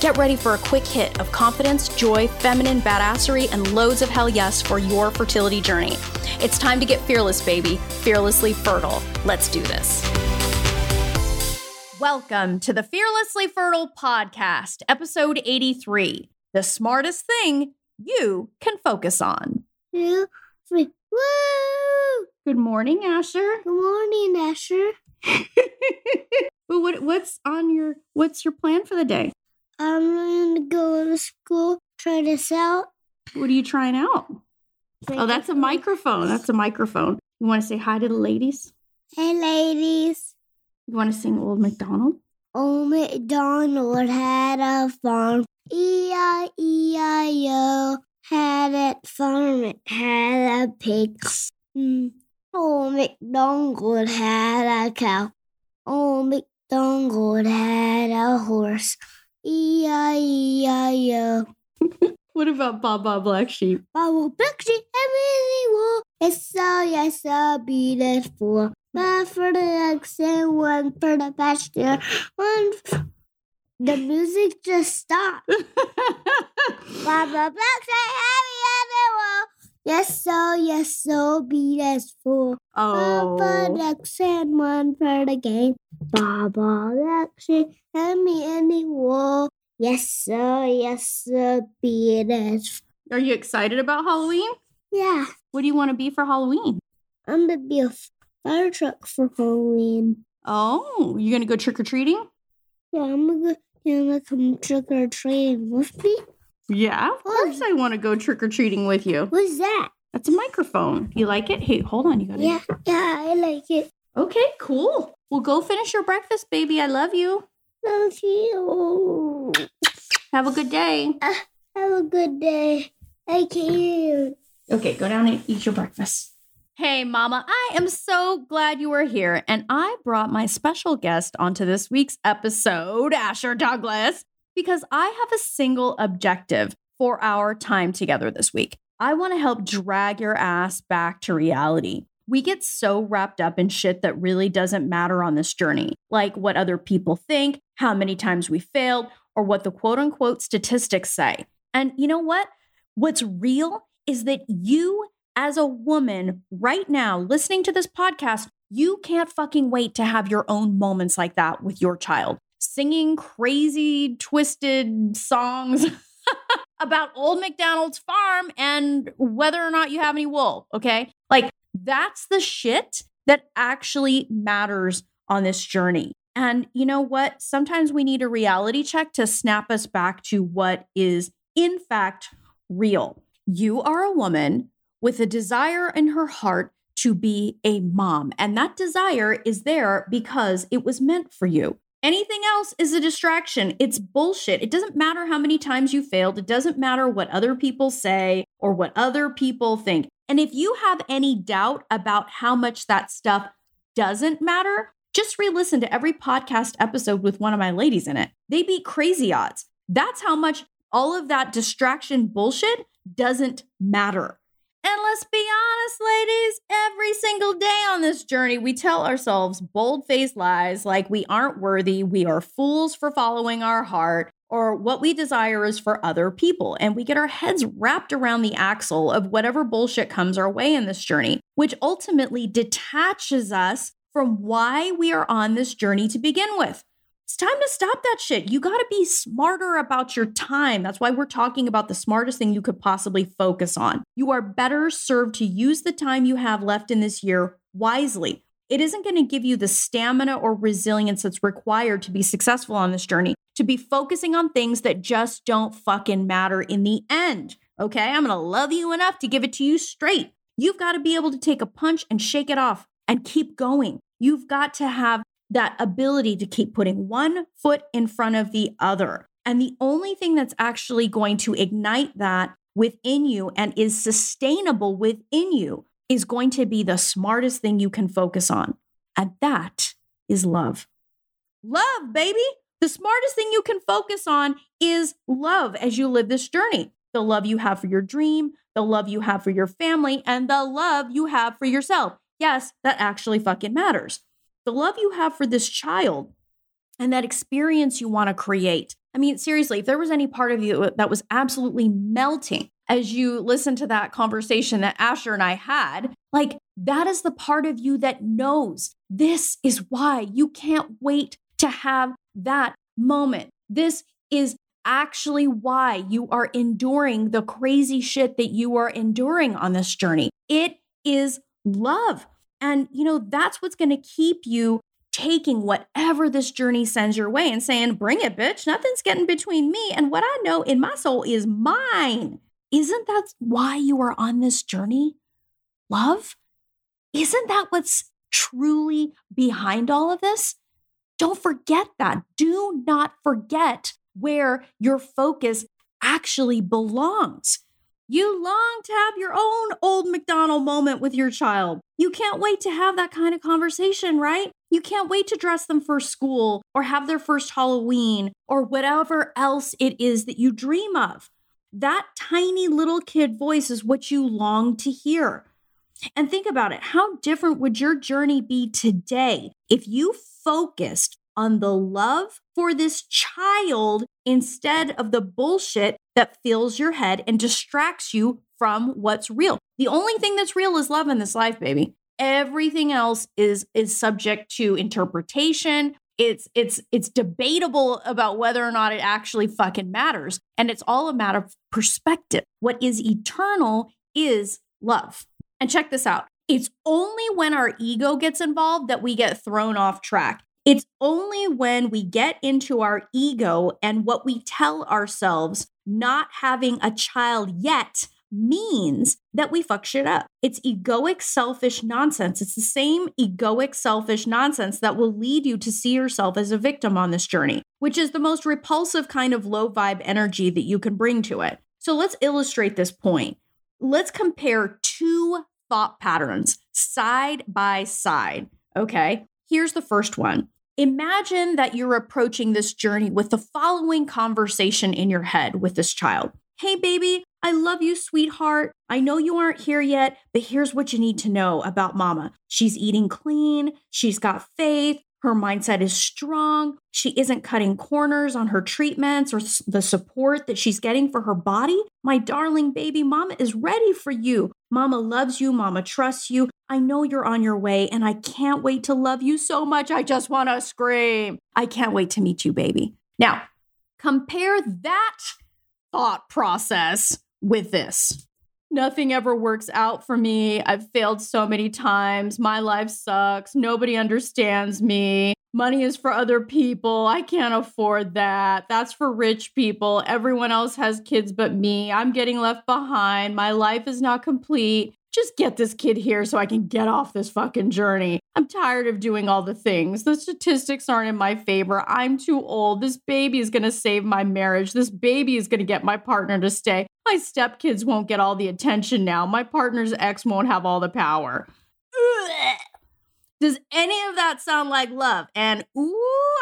Get ready for a quick hit of confidence, joy, feminine badassery, and loads of hell yes for your fertility journey. It's time to get fearless, baby, fearlessly fertile. Let's do this. Welcome to the Fearlessly Fertile Podcast, episode 83 The Smartest Thing You Can Focus On. Two, three. Woo! Good morning, Asher. Good morning, Asher. Well, what, what's on your what's your plan for the day? I'm going to go to school, try this out. What are you trying out? Oh, that's a microphone. That's a microphone. You want to say hi to the ladies? Hey, ladies. You want to sing Old MacDonald? Old MacDonald had a farm. E-I-E-I-O. Had a farm, it had a pig. Mm. Old MacDonald had a cow. Old MacDonald had a horse. E-I-E-I-O. What about Baba Black Sheep? Bubble black sheep every wool. Yes, so yes, I'll be that four. One for the eggs and one for the pasture. One. The music just stopped. Baba black sheep every wool. Yes, so yes, so be that four. One for the oh, eggs and one for the game. Baba black sheep heavy any wool. Yes, sir, yes, sir, be oh. that. are you excited about Halloween? Yeah. What do you want to be for Halloween? I'm gonna be a fire truck for Halloween. Oh, you gonna go trick or treating? Yeah, I'm gonna go. Yeah, I'm gonna come trick or treating with me. Yeah, of course I want to go trick or treating with you. What's that? That's a microphone. You like it? Hey, hold on. You gotta. Yeah, yeah, I like it. Okay, cool. Well, go finish your breakfast, baby. I love you. Love you. Have a good day. Uh, have a good day. Thank you. Okay, go down and eat your breakfast. Hey, Mama, I am so glad you are here. And I brought my special guest onto this week's episode, Asher Douglas, because I have a single objective for our time together this week. I want to help drag your ass back to reality. We get so wrapped up in shit that really doesn't matter on this journey, like what other people think, how many times we failed, or what the quote unquote statistics say. And you know what? What's real is that you, as a woman, right now, listening to this podcast, you can't fucking wait to have your own moments like that with your child. Singing crazy, twisted songs about old MacDonald's farm and whether or not you have any wool. Okay. Like, that's the shit that actually matters on this journey. And you know what? Sometimes we need a reality check to snap us back to what is, in fact, real. You are a woman with a desire in her heart to be a mom. And that desire is there because it was meant for you. Anything else is a distraction. It's bullshit. It doesn't matter how many times you failed. It doesn't matter what other people say or what other people think. And if you have any doubt about how much that stuff doesn't matter, just re listen to every podcast episode with one of my ladies in it. They beat crazy odds. That's how much all of that distraction bullshit doesn't matter. And let's be this journey, we tell ourselves bold faced lies like we aren't worthy, we are fools for following our heart, or what we desire is for other people. And we get our heads wrapped around the axle of whatever bullshit comes our way in this journey, which ultimately detaches us from why we are on this journey to begin with. It's time to stop that shit. You got to be smarter about your time. That's why we're talking about the smartest thing you could possibly focus on. You are better served to use the time you have left in this year wisely. It isn't going to give you the stamina or resilience that's required to be successful on this journey, to be focusing on things that just don't fucking matter in the end. Okay, I'm going to love you enough to give it to you straight. You've got to be able to take a punch and shake it off and keep going. You've got to have that ability to keep putting one foot in front of the other. And the only thing that's actually going to ignite that within you and is sustainable within you is going to be the smartest thing you can focus on. And that is love. Love, baby. The smartest thing you can focus on is love as you live this journey. The love you have for your dream, the love you have for your family, and the love you have for yourself. Yes, that actually fucking matters. The love you have for this child and that experience you want to create. I mean, seriously, if there was any part of you that was absolutely melting as you listen to that conversation that Asher and I had, like that is the part of you that knows this is why you can't wait to have that moment. This is actually why you are enduring the crazy shit that you are enduring on this journey. It is love. And, you know, that's what's going to keep you taking whatever this journey sends your way and saying, bring it, bitch. Nothing's getting between me and what I know in my soul is mine. Isn't that why you are on this journey? Love? Isn't that what's truly behind all of this? Don't forget that. Do not forget where your focus actually belongs. You long to have your own old MacDonald moment with your child. You can't wait to have that kind of conversation, right? You can't wait to dress them for school or have their first Halloween or whatever else it is that you dream of. That tiny little kid voice is what you long to hear. And think about it how different would your journey be today if you focused on the love for this child instead of the bullshit that fills your head and distracts you from what's real. The only thing that's real is love in this life, baby. Everything else is is subject to interpretation. It's it's it's debatable about whether or not it actually fucking matters. And it's all a matter of perspective. What is eternal is love. And check this out. It's only when our ego gets involved that we get thrown off track. It's only when we get into our ego and what we tell ourselves not having a child yet means that we fuck shit up. It's egoic, selfish nonsense. It's the same egoic, selfish nonsense that will lead you to see yourself as a victim on this journey, which is the most repulsive kind of low vibe energy that you can bring to it. So let's illustrate this point. Let's compare two thought patterns side by side. Okay. Here's the first one. Imagine that you're approaching this journey with the following conversation in your head with this child. Hey, baby, I love you, sweetheart. I know you aren't here yet, but here's what you need to know about mama. She's eating clean, she's got faith, her mindset is strong. She isn't cutting corners on her treatments or the support that she's getting for her body. My darling baby, mama is ready for you. Mama loves you. Mama trusts you. I know you're on your way, and I can't wait to love you so much. I just want to scream. I can't wait to meet you, baby. Now, compare that thought process with this. Nothing ever works out for me. I've failed so many times. My life sucks. Nobody understands me. Money is for other people. I can't afford that. That's for rich people. Everyone else has kids but me. I'm getting left behind. My life is not complete just get this kid here so I can get off this fucking journey. I'm tired of doing all the things. The statistics aren't in my favor. I'm too old. This baby is going to save my marriage. This baby is going to get my partner to stay. My stepkids won't get all the attention now. My partner's ex won't have all the power. Does any of that sound like love? And ooh,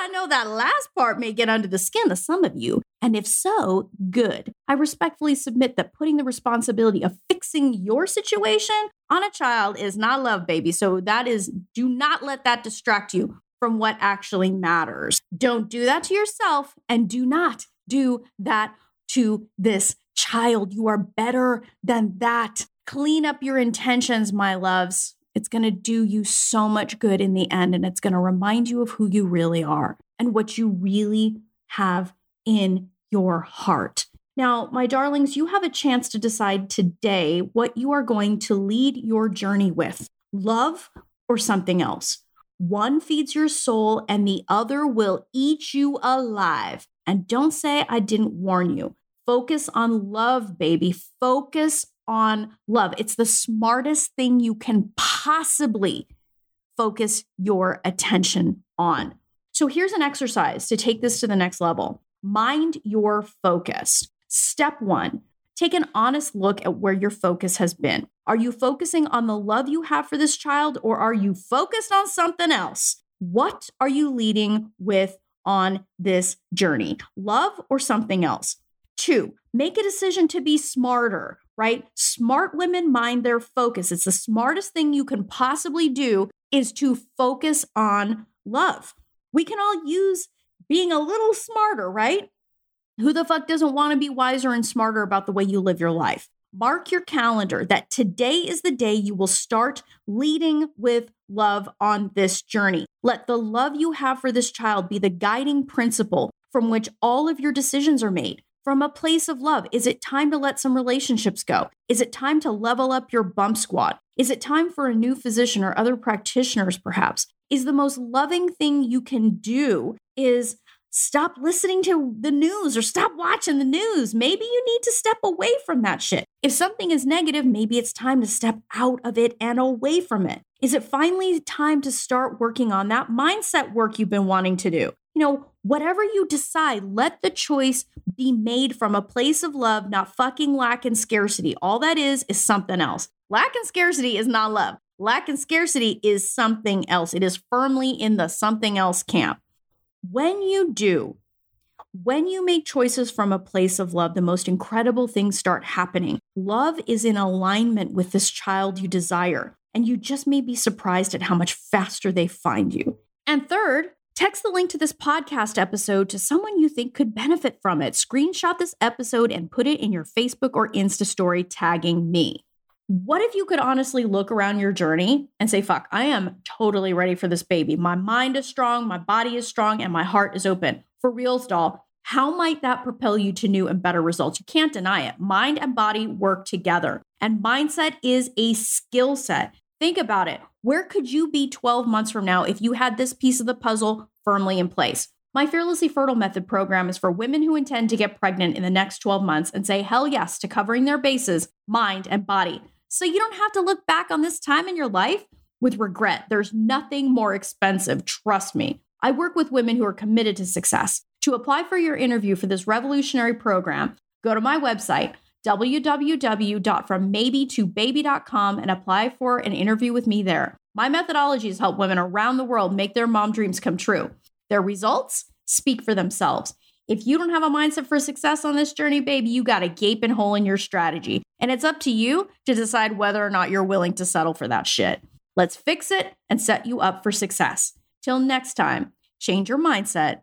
I know that last part may get under the skin of some of you. And if so, good. I respectfully submit that putting the responsibility of fixing your situation on a child is not love, baby. So that is, do not let that distract you from what actually matters. Don't do that to yourself and do not do that to this child. You are better than that. Clean up your intentions, my loves. It's going to do you so much good in the end, and it's going to remind you of who you really are and what you really have in your heart. Now, my darlings, you have a chance to decide today what you are going to lead your journey with love or something else. One feeds your soul, and the other will eat you alive. And don't say I didn't warn you. Focus on love, baby. Focus on love. It's the smartest thing you can possibly focus your attention on. So here's an exercise to take this to the next level mind your focus. Step one, take an honest look at where your focus has been. Are you focusing on the love you have for this child or are you focused on something else? What are you leading with on this journey? Love or something else? Two, make a decision to be smarter, right? Smart women mind their focus. It's the smartest thing you can possibly do is to focus on love. We can all use being a little smarter, right? Who the fuck doesn't want to be wiser and smarter about the way you live your life? Mark your calendar that today is the day you will start leading with love on this journey. Let the love you have for this child be the guiding principle from which all of your decisions are made. From a place of love, is it time to let some relationships go? Is it time to level up your bump squad? Is it time for a new physician or other practitioners, perhaps? Is the most loving thing you can do is stop listening to the news or stop watching the news. Maybe you need to step away from that shit. If something is negative, maybe it's time to step out of it and away from it. Is it finally time to start working on that mindset work you've been wanting to do? You know, whatever you decide, let the choice be made from a place of love, not fucking lack and scarcity. All that is, is something else. Lack and scarcity is not love. Lack and scarcity is something else. It is firmly in the something else camp. When you do, when you make choices from a place of love, the most incredible things start happening. Love is in alignment with this child you desire, and you just may be surprised at how much faster they find you. And third, text the link to this podcast episode to someone you think could benefit from it. Screenshot this episode and put it in your Facebook or Insta story, tagging me. What if you could honestly look around your journey and say, fuck, I am totally ready for this baby. My mind is strong, my body is strong, and my heart is open. For reals, doll, how might that propel you to new and better results? You can't deny it. Mind and body work together, and mindset is a skill set. Think about it. Where could you be 12 months from now if you had this piece of the puzzle firmly in place? My Fearlessly Fertile Method program is for women who intend to get pregnant in the next 12 months and say hell yes to covering their bases, mind, and body so you don't have to look back on this time in your life with regret. There's nothing more expensive, trust me. I work with women who are committed to success. To apply for your interview for this revolutionary program, go to my website, www.frommaybe2baby.com, and apply for an interview with me there. My methodologies help women around the world make their mom dreams come true. Their results speak for themselves. If you don't have a mindset for success on this journey, baby, you got a gaping hole in your strategy. And it's up to you to decide whether or not you're willing to settle for that shit. Let's fix it and set you up for success. Till next time, change your mindset,